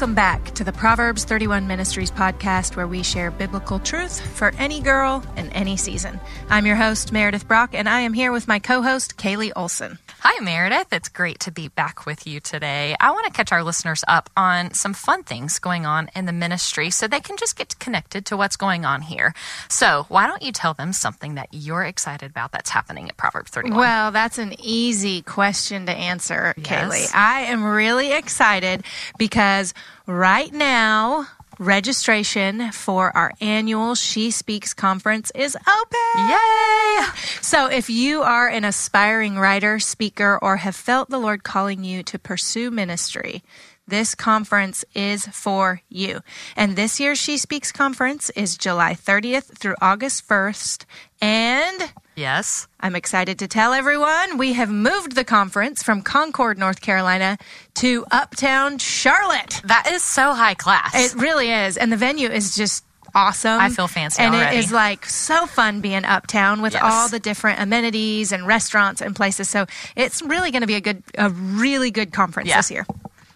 Welcome back to the Proverbs 31 Ministries podcast, where we share biblical truth for any girl in any season. I'm your host, Meredith Brock, and I am here with my co host, Kaylee Olson. Hi, Meredith. It's great to be back with you today. I want to catch our listeners up on some fun things going on in the ministry so they can just get connected to what's going on here. So, why don't you tell them something that you're excited about that's happening at Proverbs 31? Well, that's an easy question to answer, yes. Kaylee. I am really excited because right now, registration for our annual She Speaks conference is open. Yay! So if you are an aspiring writer, speaker, or have felt the Lord calling you to pursue ministry, this conference is for you. And this year's She Speaks conference is July 30th through August 1st. And Yes. I'm excited to tell everyone we have moved the conference from Concord, North Carolina to Uptown Charlotte. That is so high class. It really is. And the venue is just awesome. I feel fancy and already. it is like so fun being uptown with yes. all the different amenities and restaurants and places. So it's really going to be a good, a really good conference yeah. this year.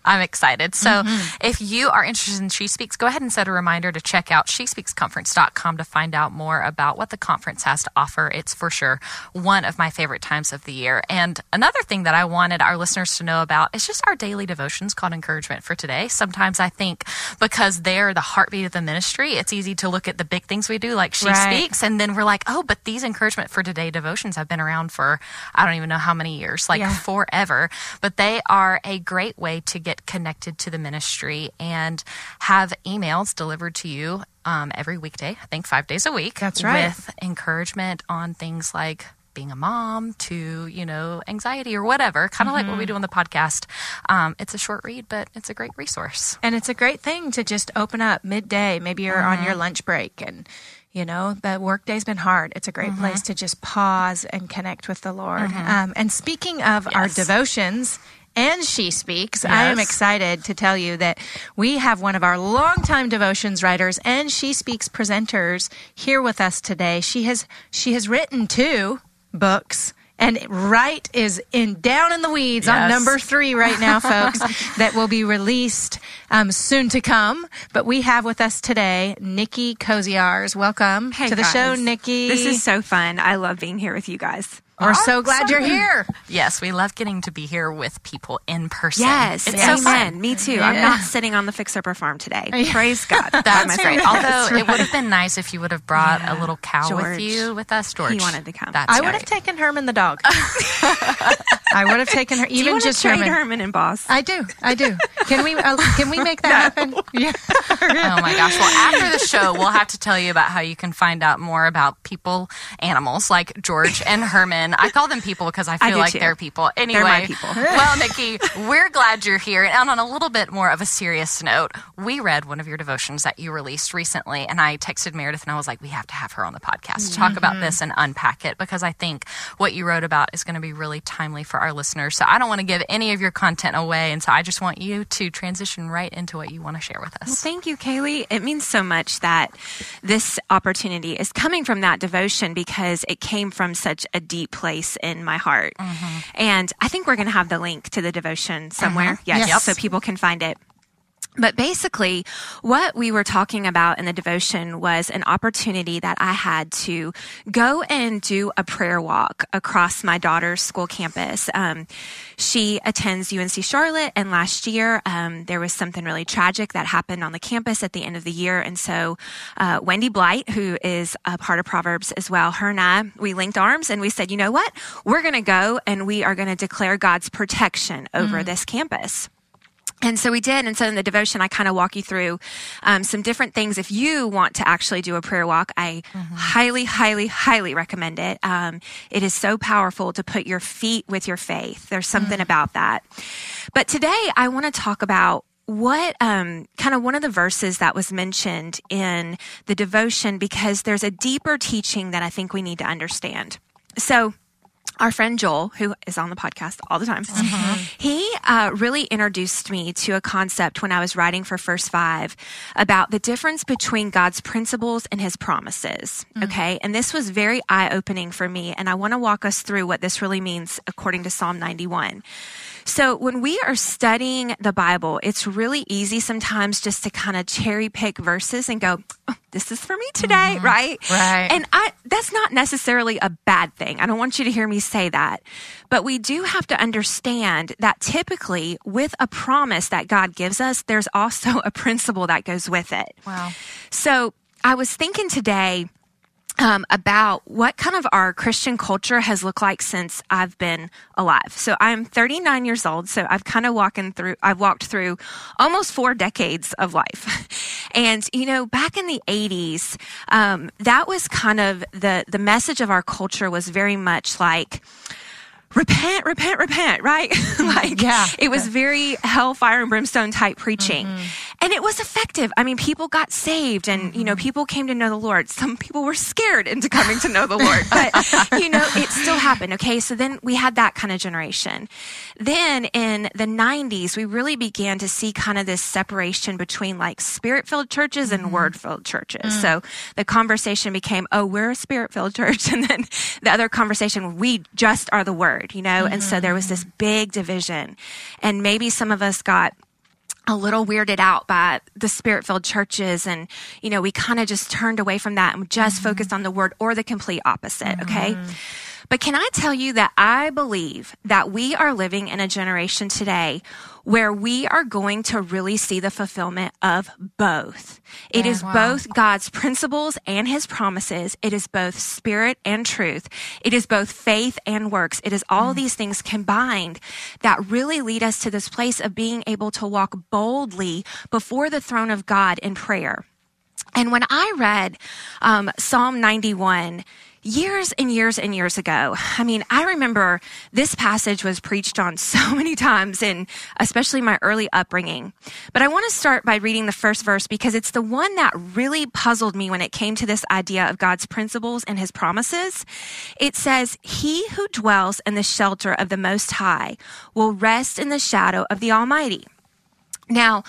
I'm excited. So mm-hmm. if you are interested in She Speaks, go ahead and set a reminder to check out shespeaksconference.com to find out more about what the conference has to offer. It's for sure one of my favorite times of the year. And another thing that I wanted our listeners to know about is just our daily devotions called Encouragement for Today. Sometimes I think because they're the heartbeat of the ministry, it's easy to look at the big things we do, like She right. Speaks, and then we're like, oh, but these Encouragement for Today devotions have been around for I don't even know how many years, like yeah. forever. But they are a great way to get get connected to the ministry and have emails delivered to you um, every weekday, I think five days a week. That's right. With encouragement on things like being a mom to you know anxiety or whatever kind of mm-hmm. like what we mm-hmm. do on the podcast um, it's a short read but it's a great resource and it's a great thing to just open up midday maybe you're mm-hmm. on your lunch break and you know the workday's been hard it's a great mm-hmm. place to just pause and connect with the lord mm-hmm. um, and speaking of yes. our devotions and She Speaks. Yes. I am excited to tell you that we have one of our longtime devotions writers and She Speaks presenters here with us today. She has she has written two books. And Right is in down in the weeds yes. on number three right now, folks, that will be released um, soon to come. But we have with us today Nicki Koziarz. Welcome hey to the guys. show, Nicki. This is so fun. I love being here with you guys. We're awesome. so glad you're here. Yes, we love getting to be here with people in person. Yes, it's yes. so fun. Me too. Yeah. I'm not sitting on the Fixer Farm today. Praise God. That's great. Although right. it would have been nice if you would have brought yeah. a little cow George. with you with us, George. He wanted to come. That's I would have taken Herman the dog. I would have taken her. Even just trade Herman. Herman and Boss. I do. I do. Can we? Uh, can we make that no. happen? Yeah. oh my gosh. Well, after the show, we'll have to tell you about how you can find out more about people, animals like George and Herman. I call them people because I feel I like too. they're people. Anyway, they're my people. well, Nicki, we're glad you're here. And on a little bit more of a serious note, we read one of your devotions that you released recently, and I texted Meredith and I was like, we have to have her on the podcast to talk mm-hmm. about this and unpack it because I think what you wrote about is going to be really timely for our listeners. So I don't want to give any of your content away, and so I just want you to transition right into what you want to share with us. Well, thank you, Kaylee. It means so much that this opportunity is coming from that devotion because it came from such a deep place in my heart. Mm-hmm. And I think we're going to have the link to the devotion somewhere. Uh-huh. Yes, yes. So people can find it. But basically, what we were talking about in the devotion was an opportunity that I had to go and do a prayer walk across my daughter's school campus. Um, she attends UNC Charlotte, and last year um, there was something really tragic that happened on the campus at the end of the year. And so, uh, Wendy Blight, who is a part of Proverbs as well, her and I, we linked arms and we said, you know what? We're going to go and we are going to declare God's protection over mm. this campus. And so we did. And so in the devotion, I kind of walk you through um, some different things. If you want to actually do a prayer walk, I mm-hmm. highly, highly, highly recommend it. Um, it is so powerful to put your feet with your faith. There's something mm. about that. But today, I want to talk about what um, kind of one of the verses that was mentioned in the devotion because there's a deeper teaching that I think we need to understand. So, our friend Joel, who is on the podcast all the time, mm-hmm. he uh, really introduced me to a concept when I was writing for First Five about the difference between God's principles and his promises. Mm-hmm. Okay. And this was very eye opening for me. And I want to walk us through what this really means according to Psalm 91. So when we are studying the Bible, it's really easy sometimes just to kind of cherry pick verses and go, oh, this is for me today, mm-hmm. right? Right. And I, that's not necessarily a bad thing. I don't want you to hear me say that. But we do have to understand that typically with a promise that God gives us, there's also a principle that goes with it. Wow. So I was thinking today, um, about what kind of our Christian culture has looked like since I've been alive. So I'm 39 years old. So I've kind of walking through, I've walked through almost four decades of life. and, you know, back in the 80s, um, that was kind of the, the message of our culture was very much like, repent, repent, repent, right? like, yeah. It was very hellfire and brimstone type preaching. Mm-hmm. And it was effective. I mean, people got saved and, mm-hmm. you know, mm-hmm. people came to know the Lord. Some people were scared into coming to know the Lord, but, you know, it still happened. Okay. So then we had that kind of generation. Then in the 90s, we really began to see kind of this separation between like spirit filled churches and mm-hmm. word filled churches. Mm-hmm. So the conversation became, oh, we're a spirit filled church. And then the other conversation, we just are the word word, you know? Mm-hmm. And so there was this big division. And maybe some of us got a little weirded out by the spirit filled churches. And, you know, we kind of just turned away from that and just mm-hmm. focused on the word or the complete opposite. Okay. Mm-hmm. But can I tell you that I believe that we are living in a generation today where we are going to really see the fulfillment of both. It yeah, is wow. both God's principles and his promises. It is both spirit and truth. It is both faith and works. It is all mm. these things combined that really lead us to this place of being able to walk boldly before the throne of God in prayer. And when I read um, Psalm 91, years and years and years ago. I mean, I remember this passage was preached on so many times in especially my early upbringing. But I want to start by reading the first verse because it's the one that really puzzled me when it came to this idea of God's principles and his promises. It says, He who dwells in the shelter of the Most High will rest in the shadow of the Almighty. Now,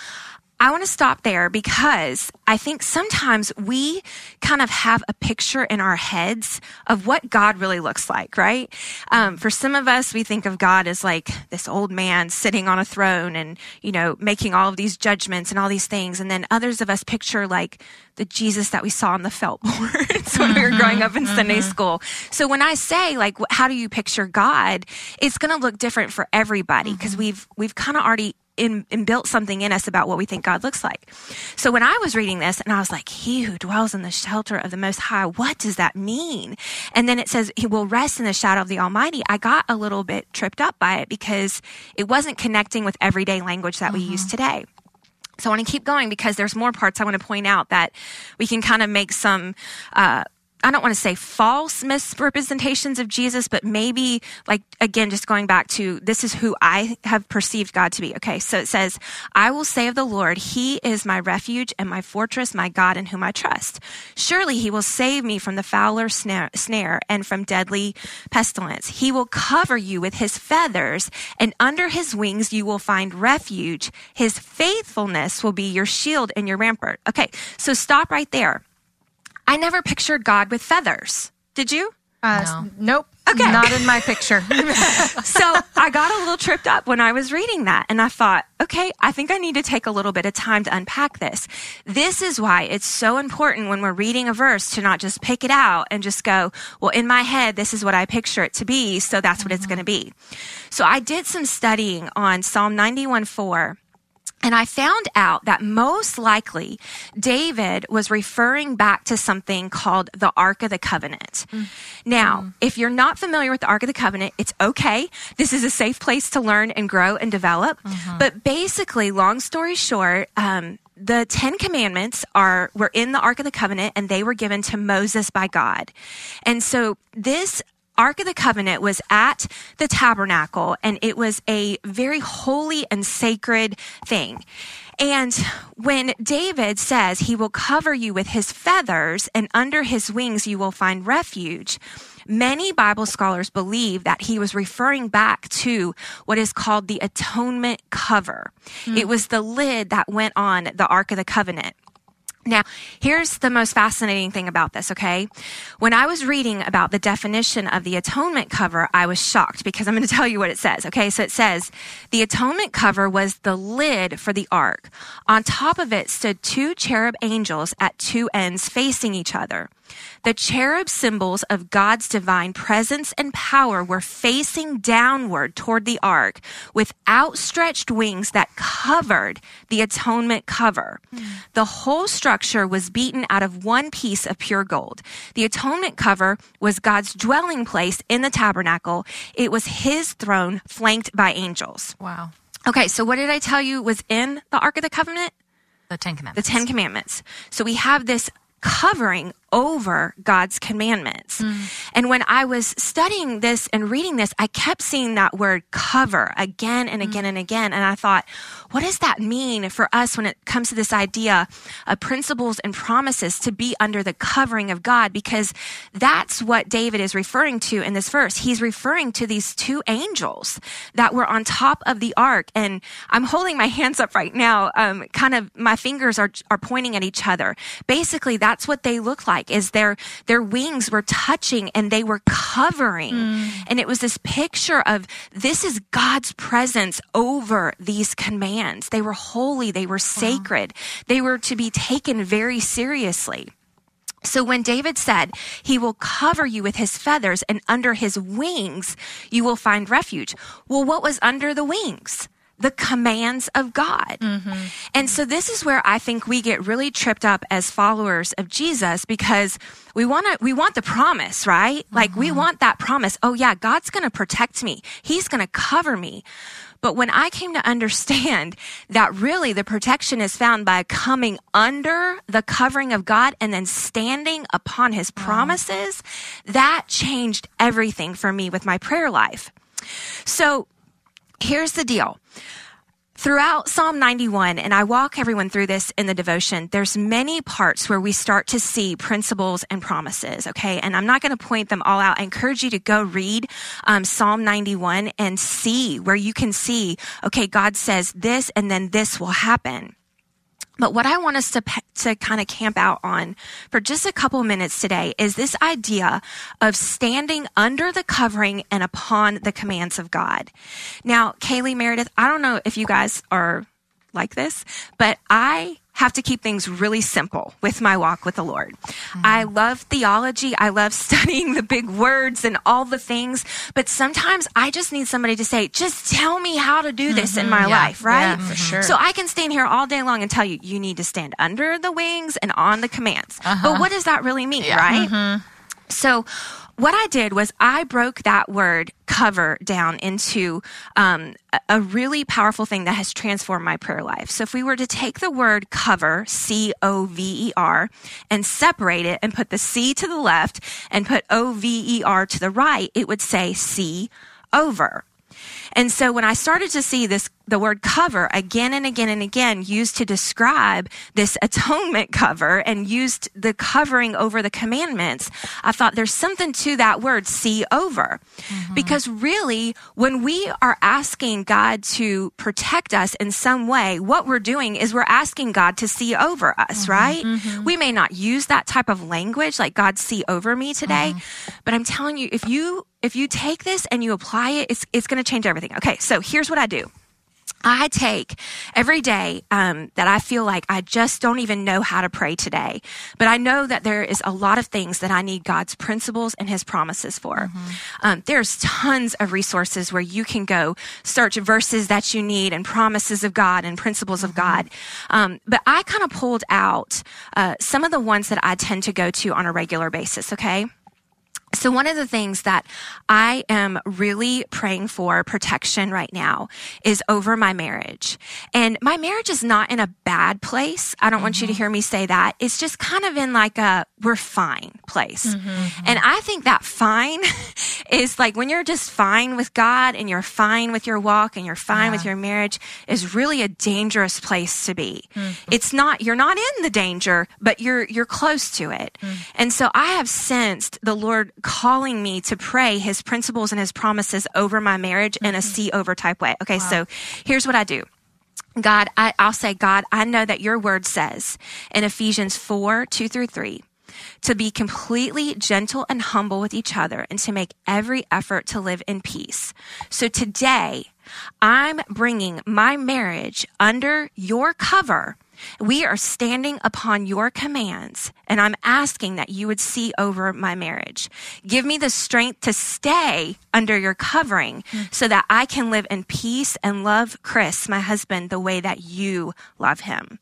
I want to stop there because I think sometimes we kind of have a picture in our heads of what God really looks like, right? Um, for some of us, we think of God as like this old man sitting on a throne and, you know, making all of these judgments and all these things. And then others of us picture like the Jesus that we saw on the felt boards when mm-hmm, we were growing up in mm-hmm. Sunday school. So when I say like, how do you picture God? It's going to look different for everybody because mm-hmm. we've, we've kind of already in, in built something in us about what we think God looks like. So when I was reading this and I was like, he who dwells in the shelter of the most high, what does that mean? And then it says he will rest in the shadow of the almighty. I got a little bit tripped up by it because it wasn't connecting with everyday language that mm-hmm. we use mm-hmm. today. So I want to keep going because there's more parts I want to point out that we can kind of make some, uh, I don't want to say false misrepresentations of Jesus, but maybe like, again, just going back to this is who I have perceived God to be. Okay. So it says, I will say of the Lord, he is my refuge and my fortress, my God in whom I trust. Surely he will save me from the fowler snare, snare and from deadly pestilence. He will cover you with his feathers and under his wings you will find refuge. His faithfulness will be your shield and your rampart. Okay. So stop right there. I never pictured God with feathers. Did you? Uh, no. Nope. Okay. Not in my picture. so I got a little tripped up when I was reading that. And I thought, okay, I think I need to take a little bit of time to unpack this. This is why it's so important when we're reading a verse to not just pick it out and just go, well, in my head, this is what I picture it to be. So that's what mm-hmm. it's going to be. So I did some studying on Psalm 91 4 and I found out that most likely David was referring back to something called the Ark of the Covenant. Mm. Now, mm. if you're not familiar with the Ark of the Covenant, it's okay. This is a safe place to learn and grow and develop. Mm-hmm. But basically, long story short, um, the Ten Commandments are were in the Ark of the Covenant, and they were given to Moses by God. And so this Ark of the Covenant was at the tabernacle and it was a very holy and sacred thing. And when David says he will cover you with his feathers and under his wings you will find refuge, many Bible scholars believe that he was referring back to what is called the atonement cover. Mm. It was the lid that went on the Ark of the Covenant. Now, here's the most fascinating thing about this, okay? When I was reading about the definition of the atonement cover, I was shocked because I'm going to tell you what it says, okay? So it says the atonement cover was the lid for the ark. On top of it stood two cherub angels at two ends facing each other. The cherub symbols of God's divine presence and power were facing downward toward the ark with outstretched wings that covered the atonement cover. Mm. The whole structure was beaten out of one piece of pure gold. The atonement cover was God's dwelling place in the tabernacle. It was his throne flanked by angels. Wow. Okay, so what did I tell you was in the Ark of the Covenant? The Ten Commandments. The Ten Commandments. So we have this covering over God's commandments. Mm. And when I was studying this and reading this, I kept seeing that word cover again and again mm. and again. And I thought, what does that mean for us when it comes to this idea of principles and promises to be under the covering of God? Because that's what David is referring to in this verse. He's referring to these two angels that were on top of the ark. And I'm holding my hands up right now. Um, kind of my fingers are, are pointing at each other. Basically, that's what they look like is their, their wings were touching and they were covering. Mm. And it was this picture of this is God's presence over these commands. They were holy. They were sacred. Wow. They were to be taken very seriously. So when David said, he will cover you with his feathers and under his wings you will find refuge. Well, what was under the wings? The commands of God. Mm-hmm. And so this is where I think we get really tripped up as followers of Jesus because we want to we want the promise, right? Mm-hmm. Like we mm-hmm. want that promise. Oh yeah, God's going to protect me. He's going to cover me. But when I came to understand that really the protection is found by coming under the covering of God and then standing upon his promises, that changed everything for me with my prayer life. So here's the deal. Throughout Psalm 91, and I walk everyone through this in the devotion, there's many parts where we start to see principles and promises, okay? And I'm not going to point them all out. I encourage you to go read um, Psalm 91 and see where you can see, okay, God says this and then this will happen. But what I want us to, to kind of camp out on for just a couple minutes today is this idea of standing under the covering and upon the commands of God. Now, Kaylee Meredith, I don't know if you guys are like this, but I have to keep things really simple with my walk with the Lord. Mm-hmm. I love theology. I love studying the big words and all the things, but sometimes I just need somebody to say, just tell me how to do this mm-hmm. in my yeah. life, right? Yeah, for sure. So I can stand here all day long and tell you, you need to stand under the wings and on the commands. Uh-huh. But what does that really mean, yeah. right? Mm-hmm. So what I did was I broke that word cover down into um, a really powerful thing that has transformed my prayer life. So if we were to take the word cover, C O V E R, and separate it and put the C to the left and put O V E R to the right, it would say see over. And so when I started to see this, the word cover again and again and again used to describe this atonement cover and used the covering over the commandments, I thought there's something to that word, see over. Mm-hmm. Because really, when we are asking God to protect us in some way, what we're doing is we're asking God to see over us, mm-hmm. right? Mm-hmm. We may not use that type of language like God see over me today, mm-hmm. but I'm telling you, if you if you take this and you apply it, it's, it's going to change everything. Okay, so here's what I do. I take every day um, that I feel like I just don't even know how to pray today, but I know that there is a lot of things that I need God's principles and His promises for. Mm-hmm. Um, there's tons of resources where you can go search verses that you need and promises of God and principles mm-hmm. of God. Um, but I kind of pulled out uh, some of the ones that I tend to go to on a regular basis. Okay. So one of the things that I am really praying for protection right now is over my marriage. And my marriage is not in a bad place. I don't mm-hmm. want you to mm-hmm. hear me say that. It's just kind of in like a we're fine place. Mm-hmm. And I think that fine is like when you're just fine with God and you're fine with your walk and you're fine yeah. with your marriage is really a dangerous place to be. Mm-hmm. It's not you're not in the danger, but you're you're close to it. Mm. And so I have sensed the Lord calling me to pray his principles and his promises over my marriage mm-hmm. in a mm-hmm. see over type way. Okay, wow. so here's what I do. God, I, I'll say, God, I know that your word says in Ephesians 4 2 through 3 to be completely gentle and humble with each other and to make every effort to live in peace. So today, I'm bringing my marriage under your cover we are standing upon your commands, and I'm asking that you would see over my marriage. Give me the strength to stay under your covering so that I can live in peace and love Chris, my husband, the way that you love him.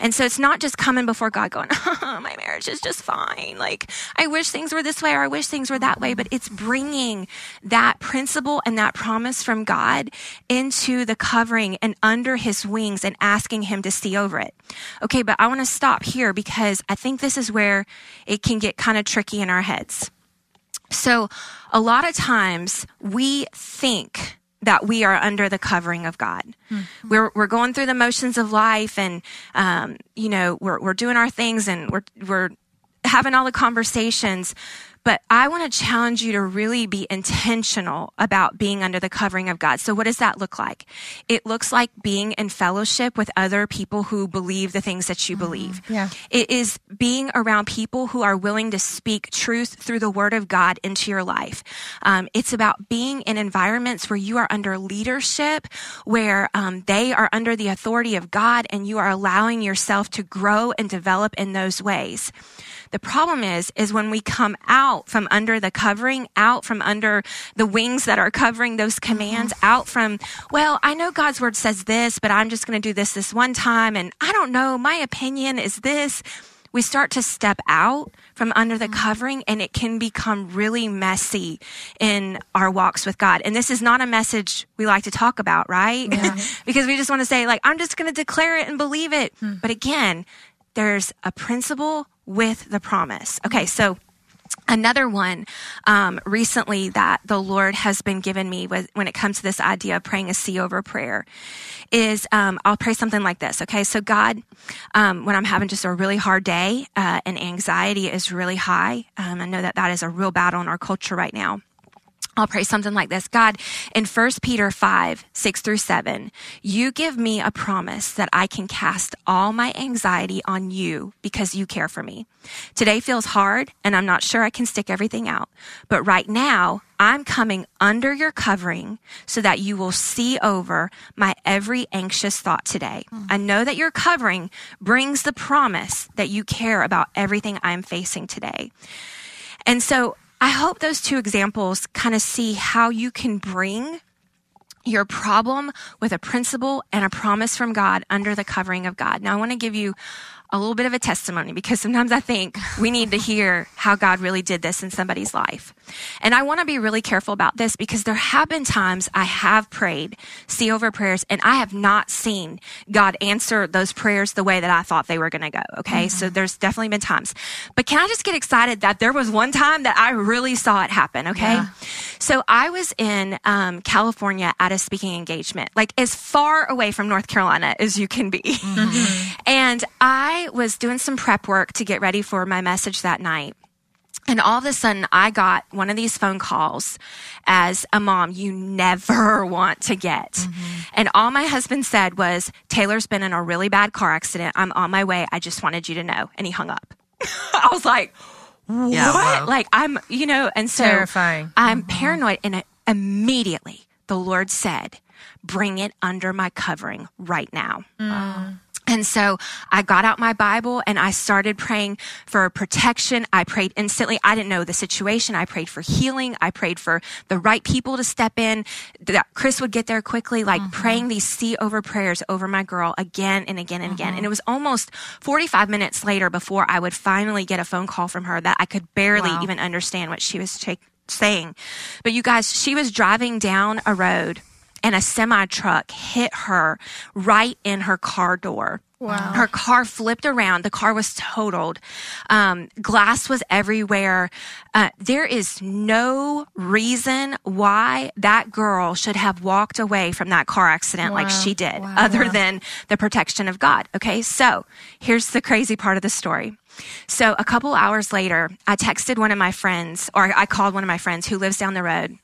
And so it's not just coming before God going, oh, my marriage is just fine. Like, I wish things were this way or I wish things were that way. But it's bringing that principle and that promise from God into the covering and under his wings and asking him to see over it. Okay, but I want to stop here because I think this is where it can get kind of tricky in our heads. So, a lot of times we think that we are under the covering of God. Mm-hmm. We're we're going through the motions of life, and um, you know we're we're doing our things, and we're we're having all the conversations. But I want to challenge you to really be intentional about being under the covering of God. So what does that look like? It looks like being in fellowship with other people who believe the things that you mm-hmm. believe. Yeah. It is being around people who are willing to speak truth through the word of God into your life. Um, it's about being in environments where you are under leadership, where um, they are under the authority of God and you are allowing yourself to grow and develop in those ways. The problem is, is when we come out from under the covering, out from under the wings that are covering those commands, mm-hmm. out from, well, I know God's word says this, but I'm just going to do this this one time. And I don't know, my opinion is this. We start to step out from under the mm-hmm. covering and it can become really messy in our walks with God. And this is not a message we like to talk about, right? Yeah. because we just want to say like, I'm just going to declare it and believe it. Hmm. But again, there's a principle with the promise. Okay, so another one um, recently that the Lord has been given me with, when it comes to this idea of praying a see over prayer is um, I'll pray something like this. Okay, so God, um, when I'm having just a really hard day uh, and anxiety is really high, um, I know that that is a real battle in our culture right now. I'll pray something like this. God, in 1 Peter 5, 6 through 7, you give me a promise that I can cast all my anxiety on you because you care for me. Today feels hard and I'm not sure I can stick everything out. But right now, I'm coming under your covering so that you will see over my every anxious thought today. Mm. I know that your covering brings the promise that you care about everything I'm facing today. And so I hope those two examples kind of see how you can bring your problem with a principle and a promise from God under the covering of God. Now, I want to give you a little bit of a testimony because sometimes I think we need to hear how God really did this in somebody's life. And I want to be really careful about this because there have been times I have prayed, see over prayers, and I have not seen God answer those prayers the way that I thought they were going to go. Okay. Mm-hmm. So there's definitely been times. But can I just get excited that there was one time that I really saw it happen? Okay. Yeah. So I was in um, California at a speaking engagement, like as far away from North Carolina as you can be. Mm-hmm. and I was doing some prep work to get ready for my message that night. And all of a sudden, I got one of these phone calls as a mom you never want to get. Mm-hmm. And all my husband said was, Taylor's been in a really bad car accident. I'm on my way. I just wanted you to know. And he hung up. I was like, what? Yeah, Like, I'm, you know, and so terrifying. I'm mm-hmm. paranoid. And immediately the Lord said, bring it under my covering right now. Mm. And so I got out my Bible and I started praying for protection. I prayed instantly. I didn't know the situation. I prayed for healing. I prayed for the right people to step in, that Chris would get there quickly, like mm-hmm. praying these see over prayers over my girl again and again and mm-hmm. again. And it was almost 45 minutes later before I would finally get a phone call from her that I could barely wow. even understand what she was ch- saying. But you guys, she was driving down a road and a semi truck hit her right in her car door. Wow. Her car flipped around. The car was totaled. Um, glass was everywhere. Uh, there is no reason why that girl should have walked away from that car accident wow. like she did, wow. other than the protection of God. Okay. So here's the crazy part of the story. So a couple hours later, I texted one of my friends, or I called one of my friends who lives down the road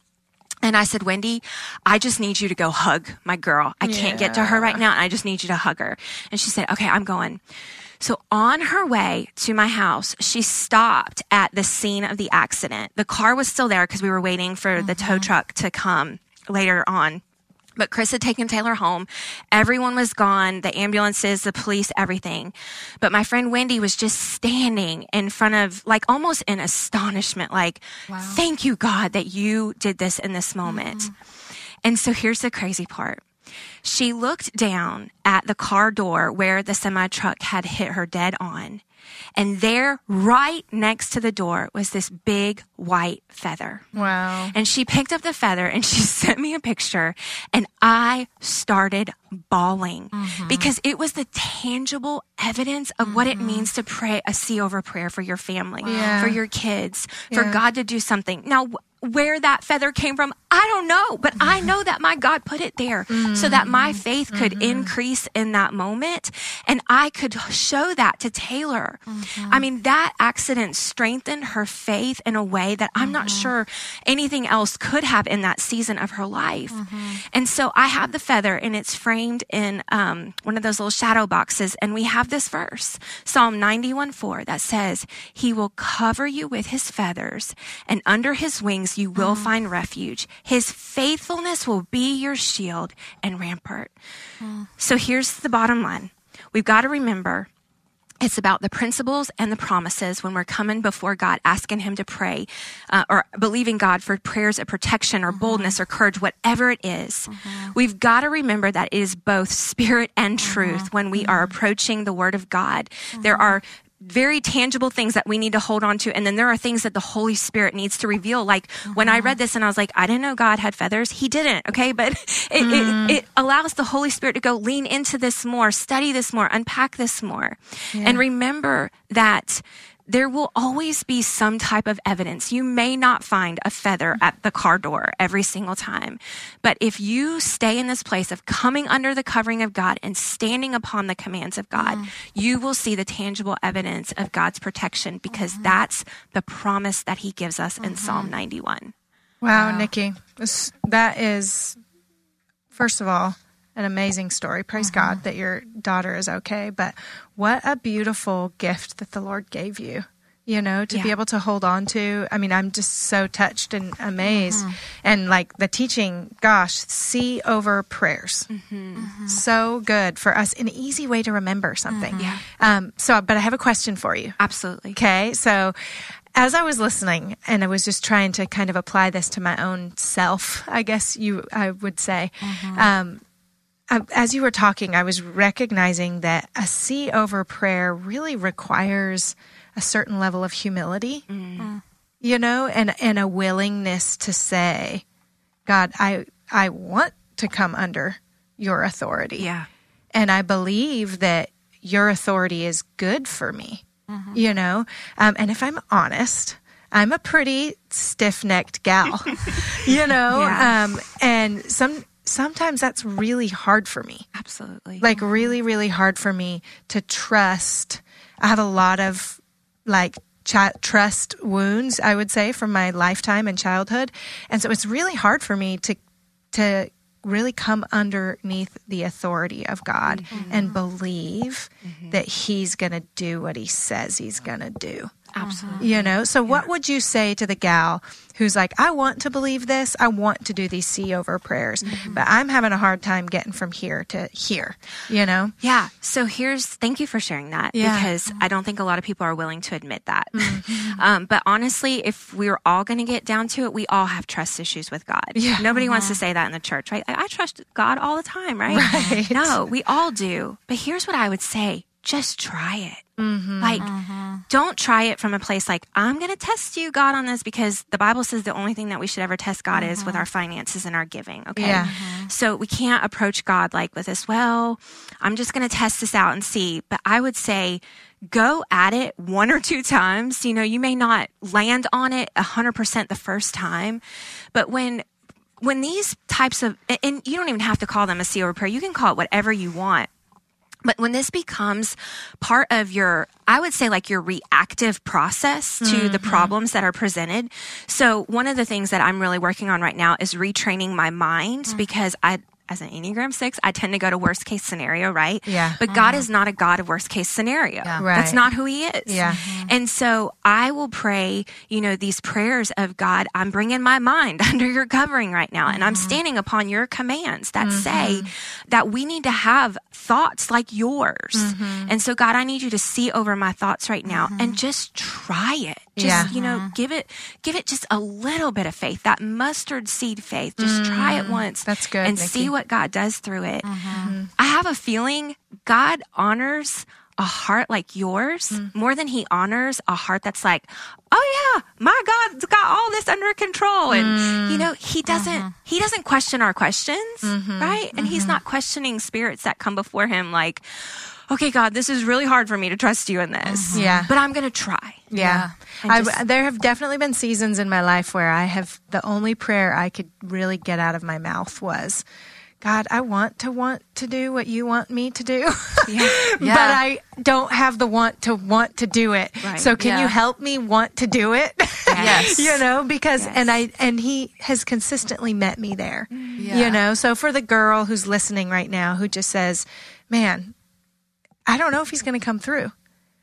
And I said, Wendy, I just need you to go hug my girl. I can't get to her right now. And I just need you to hug her. And she said, okay, I'm going. So on her way to my house, she stopped at the scene of the accident. The car was still there because we were waiting for mm-hmm. the tow truck to come later on. But Chris had taken Taylor home. Everyone was gone the ambulances, the police, everything. But my friend Wendy was just standing in front of, like, almost in astonishment, like, wow. thank you, God, that you did this in this moment. Mm-hmm. And so here's the crazy part. She looked down at the car door where the semi truck had hit her dead on. And there, right next to the door, was this big white feather. Wow. And she picked up the feather and she sent me a picture, and I started bawling mm-hmm. because it was the tangible evidence of mm-hmm. what it mm-hmm. means to pray a see over prayer for your family, yeah. for your kids, for. God to do something. Now, where that feather came from, I don't know, but I know that my God put it there mm-hmm. so that my faith could mm-hmm. increase in that moment and I could show that to Taylor. Mm-hmm. I mean, that accident strengthened her faith in a way that I'm not mm-hmm. sure anything else could have in that season of her life. Mm-hmm. And so I have the feather and it's framed in um, one of those little shadow boxes. And we have this verse, Psalm 91 4, that says, He will cover you with His feathers and under His wings you will mm. find refuge. His faithfulness will be your shield and rampart. Mm. So here's the bottom line. We've got to remember it's about the principles and the promises when we're coming before God, asking Him to pray uh, or believing God for prayers of protection or mm-hmm. boldness or courage, whatever it is. Mm-hmm. We've got to remember that it is both spirit and truth mm-hmm. when we are approaching the Word of God. There are very tangible things that we need to hold on to. And then there are things that the Holy Spirit needs to reveal. Like mm-hmm. when I read this and I was like, I didn't know God had feathers. He didn't. Okay. But it, mm. it, it, allows the Holy Spirit to go lean into this more, study this more, unpack this more. Yeah. And remember that there will always be some type of evidence. You may not find a feather at the car door every single time. But if you stay in this place of coming under the covering of God and standing upon the commands of God, mm. you will see the tangible evidence of God's protection because mm-hmm. that's the promise that He gives us mm-hmm. in Psalm 91. Wow, wow. Nicki, that is, first of all, an amazing story. Praise mm-hmm. God that your daughter is okay. But what a beautiful gift that the Lord gave you, you know, to yeah. be able to hold on to. I mean, I'm just so touched and amazed. Mm-hmm. And like the teaching, gosh, see over prayers. Mm-hmm. mm-hmm. So good for us, an easy way to remember something. Yeah. Um, so, but I have a question for you. Absolutely. Okay. So, as I was listening and I was just trying to kind of apply this to my own self, I guess you, I would say, mm-hmm. um, as you were talking, I was recognizing that a see over prayer really requires a certain level of humility, mm-hmm. you know, and, and a willingness to say, God, I, I want to come under your authority. Yeah. And I believe that your authority is good for me, mm-hmm. you know? Um, and if I'm honest, I'm a pretty stiff necked gal, you know? Yeah. Um, and some, sometimes that's really hard for me. Absolutely. Like really, really hard for me to trust. I have a lot of like ch- trust wounds, I would say, from my lifetime and childhood. And so it's really hard for me to, to really come underneath the authority of God mm-hmm. and believe mm-hmm. that He's going to do what He says He's going to do. Absolutely. You know, so yeah. what would you say to the gal who's like, I want to believe this, I want to do these see over prayers, mm-hmm. but I'm having a hard time getting from here to here, you know? Yeah. So here's, thank you for sharing that yeah. because I don't think a lot of people are willing to admit that. Mm-hmm. um, but honestly, if we are all going to get down to it, we all have trust issues with God. Yeah. Nobody wants to say that in the church, right? I, I trust God all the time, right? right? No, we all do. But here's what I would say just try it. Mm-hmm. Like, mm-hmm. don't try it from a place like, I'm going to test you, God, on this, because the Bible says the only thing that we should ever test God mm-hmm. is with mm-hmm. our finances and our giving. Okay. Yeah. Mm-hmm. So we can't approach God like with this, well, I'm just going to test this out and see. But I would say, go at it one or two times. You know, you may not land on it 100% the first time, but when when these types of and you don't even have to call them a seal prayer you can call it whatever you want But when this becomes part of your, I would say like your reactive process to mm-hmm. the problems that are presented. So one of the things that I'm really working on right now is retraining my mind mm-hmm. because I, as an Enneagram six, I tend to go to worst case scenario, right? Yeah. But mm-hmm. God is not a God of worst case scenario. Yeah. Right. That's not who He is. Yeah. Mm-hmm. And so I will pray, you know, these prayers of God, I'm bringing my mind under your covering right now, mm-hmm. and I'm mm-hmm. standing upon your commands that mm-hmm. say that we need to have thoughts like yours. Mm-hmm. And so, God, I need you to see over my thoughts right now and just try it. Just, yeah. you know, mm-hmm. give it, give it just a little bit of faith, that mustard seed faith. Just try it mm. once. That's good. And Nicki. see what God does through it. Mm-hmm. mm-hmm. I have a feeling God honors a heart like yours mm. more than he honors a heart that's like, oh yeah, my God's got all this under control. And mm. you know, he doesn't mm-hmm. he doesn't question our questions, mm-hmm. right? And mm-hmm. he's not questioning spirits that come before him like, okay, God, this is really hard for me to trust you in this. Mm-hmm. Yeah. But I'm going to try. Yeah. yeah. Just, there have definitely been seasons in my life where I have the only prayer I could really get out of my mouth was, God, I want to want to do what you want me to do, yeah. Yeah. but I don't have the want to want to do it. Right. So can yeah. you help me want to do it? Yes. you know, because yes. and I and he has consistently met me there. Mm. You know, so for the girl who's listening right now who just says, "Man, I don't know if he's going to come through."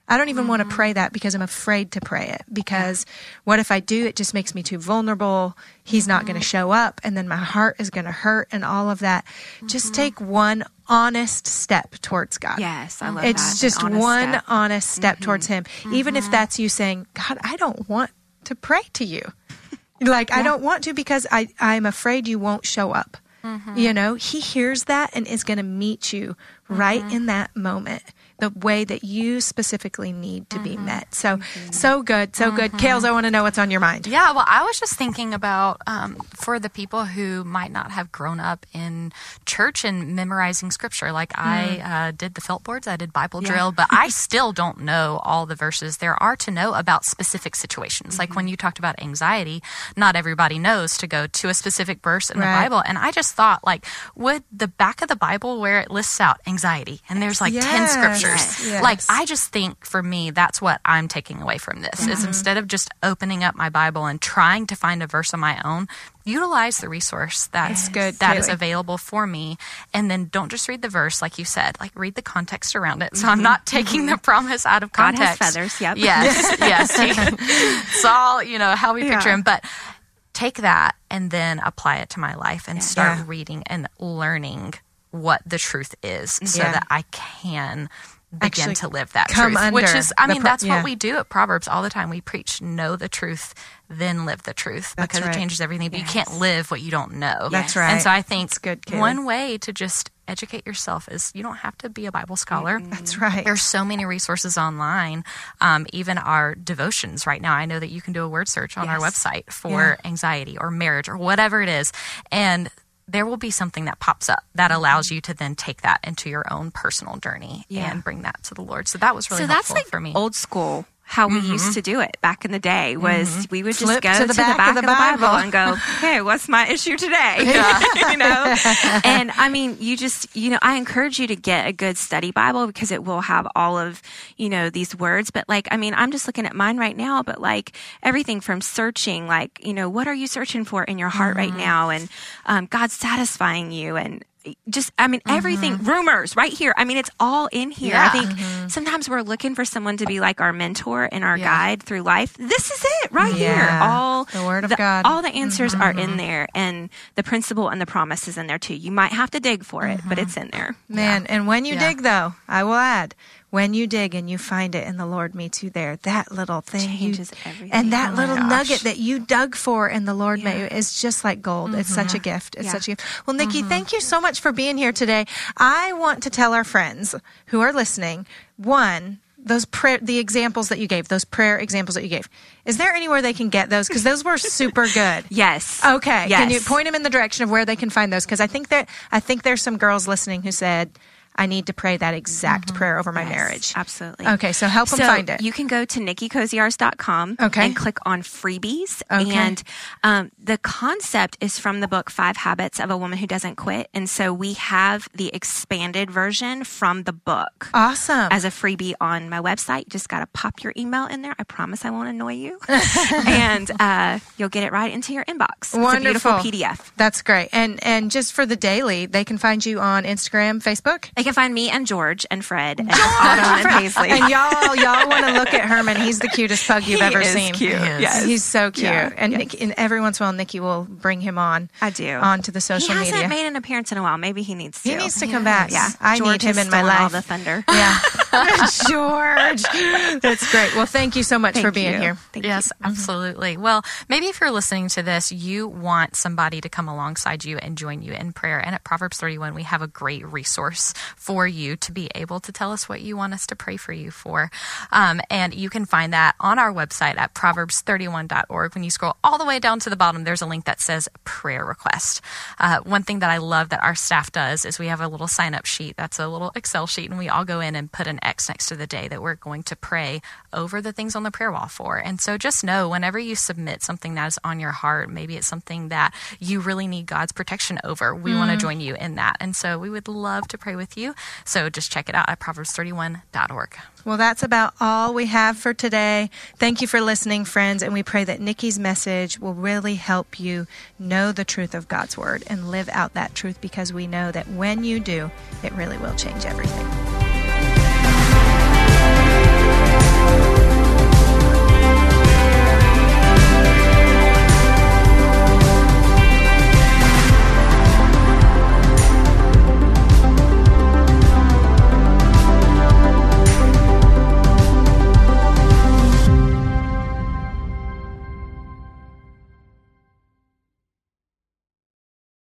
I don't even mm-hmm. want to pray that because I'm afraid to pray it. Because what if I do? It just makes me too vulnerable. He's mm-hmm. not going to show up, and then my heart is going to hurt, and all of that. Mm-hmm. Just take one honest step towards God. Yes, I love it's that. It's just honest one step. honest step mm-hmm. towards Him. Even if mm-hmm. that's you saying, God, I don't want to pray to you. like, yeah. I don't want to because I, I'm afraid you won't show up. Mm-hmm. You know, He hears that and is going to meet you right in that moment the way that you specifically need to mm-hmm. be met. So, mm-hmm. so good, so mm-hmm. good. Kales, I want to know what's on your mind. Yeah, well, I was just thinking about um, for the people who might not have grown up in church and memorizing scripture. Like I mm. uh, did the felt boards, I did Bible yeah. drill, but I still don't know all the verses there are to know about specific situations. Like when mm-hmm. you talked about anxiety, not everybody knows to go to a specific verse in right. the Bible. And I just thought, like, would the back of the Bible where it lists out anxiety and there's like yes. 10 scriptures Yes. Like I just think for me that's what I'm taking away from this mm-hmm. is instead of just opening up my Bible and trying to find a verse on my own, utilize the resource that's yes. good that is available for me and then don't just read the verse like you said like read the context around it so mm-hmm. i'm not taking the promise out of context God has feathers yep yes yes it's all you know how we picture yeah. him but take that and then apply it to my life and yeah. start yeah. reading and learning what the truth is so that i can begin to live that truth. Which is, I mean, pro- that's yeah. what we do at Proverbs all the time. We preach, know the truth, then live the truth that's because right. it changes everything. But yes. you can't live what you don't know. That's right. And so I think good, one way to just educate yourself is you don't have to be a Bible scholar. Mm-hmm. That's right. There's so many resources online. Um, even our devotions right now. I know that you can do a word search on yes. our website for yeah. anxiety or marriage or whatever it is. And there will be something that pops up that mm-hmm. allows you to then take that into your own personal journey yeah. and bring that to the Lord. So that was really so helpful that's like for me. Old school how we mm-hmm. used to do it back in the day was mm-hmm. we would just go to the, to back, the back, of the, Bible. Bible. and go, "Hey, what's my issue today? Yeah. you know? And I mean, you just, you know, I encourage you to get a good study Bible because it will have all of, you know, these words. But like, I mean, I'm just looking at mine right now, but like everything from searching, like, you know, what are you searching for in your heart mm-hmm. right now? And um, God's satisfying you and just i mean everything mm-hmm. rumors right here i mean it's all in here yeah. i think mm-hmm. sometimes we're looking for someone to be like our mentor and our yeah. guide through life this is it right yeah. here all the word of the, god all the answers mm-hmm. are in mm-hmm. there and the principle and the promise is in there too you might have to dig for it but mm-hmm. it's in there man and when you dig though i will add when you dig and you find it and the Lord meets you there, that little thing changes you, everything. And that oh little gosh. nugget that you dug for and the Lord yeah. made is just like gold. Mm-hmm. It's such a gift. It's yeah. such a gift. Well, Nicki, mm-hmm. thank you so much for being here today. I want to tell our friends who are listening, one, those prayer the examples that you gave those prayer examples that you gave is there anywhere they can get those because those were super good yes okay yes. can you point them in the direction of where they can find those because i think that i think there's some girls listening who said I need to pray that exact Mm-hmm. prayer over my Yes, marriage. Absolutely. Okay, so help them find it. You can go to nickikoziarz.com Okay. and click on freebies. Okay. And um, the concept is from the book Five Habits of a Woman Who Doesn't Quit. And so we have the expanded version from the book. awesome. As a freebie on my website, you just got to pop your email in there. I promise I won't annoy you. and uh, you'll get it right into your inbox. It's a beautiful Wonderful. PDF. That's great. And and just for the daily, they can find you on Instagram, Facebook. They can find me and George and Fred and Autumn and Paisley. And y'all, y'all want to look at Herman. He's the cutest pug you've He ever is seen. cute. He is. Yes. He's so cute. Yeah. And, Yes. Nick, and every once in a while, Nicki will bring him on. I do. Onto the social media. he hasn't media. made an appearance in a while. Maybe he needs to. He needs to come back. Yeah, I George need him in my stolen All life. the thunder. Yeah. George. That's great. Well, thank you so much for being you. here. Thank yes, you. Mm-hmm. absolutely. Well, maybe if you're listening to this, you want somebody to come alongside you and join you in prayer. And at Proverbs 31, we have a great resource for you to be able to tell us what you want us to pray for you for. Um, and you can find that on our website at proverbs31.org. When you scroll all the way down to the bottom, there's a link that says prayer request. Uh, one thing that I love that our staff does is we have a little sign up sheet. That's a little Excel sheet, and we all go in and put an X next to the day that we're going to pray over the things on the prayer wall for. And so just know whenever you submit something that is on your heart, maybe it's something that you really need God's protection over, we want to join you in that. And so we would love to pray with you. So just check it out at proverbs31.org. Well, that's about all we have for today. Thank you for listening, friends, and we pray that Nicki's message will really help you know the truth of God's Word and live out that truth because we know that when you do, it really will change everything.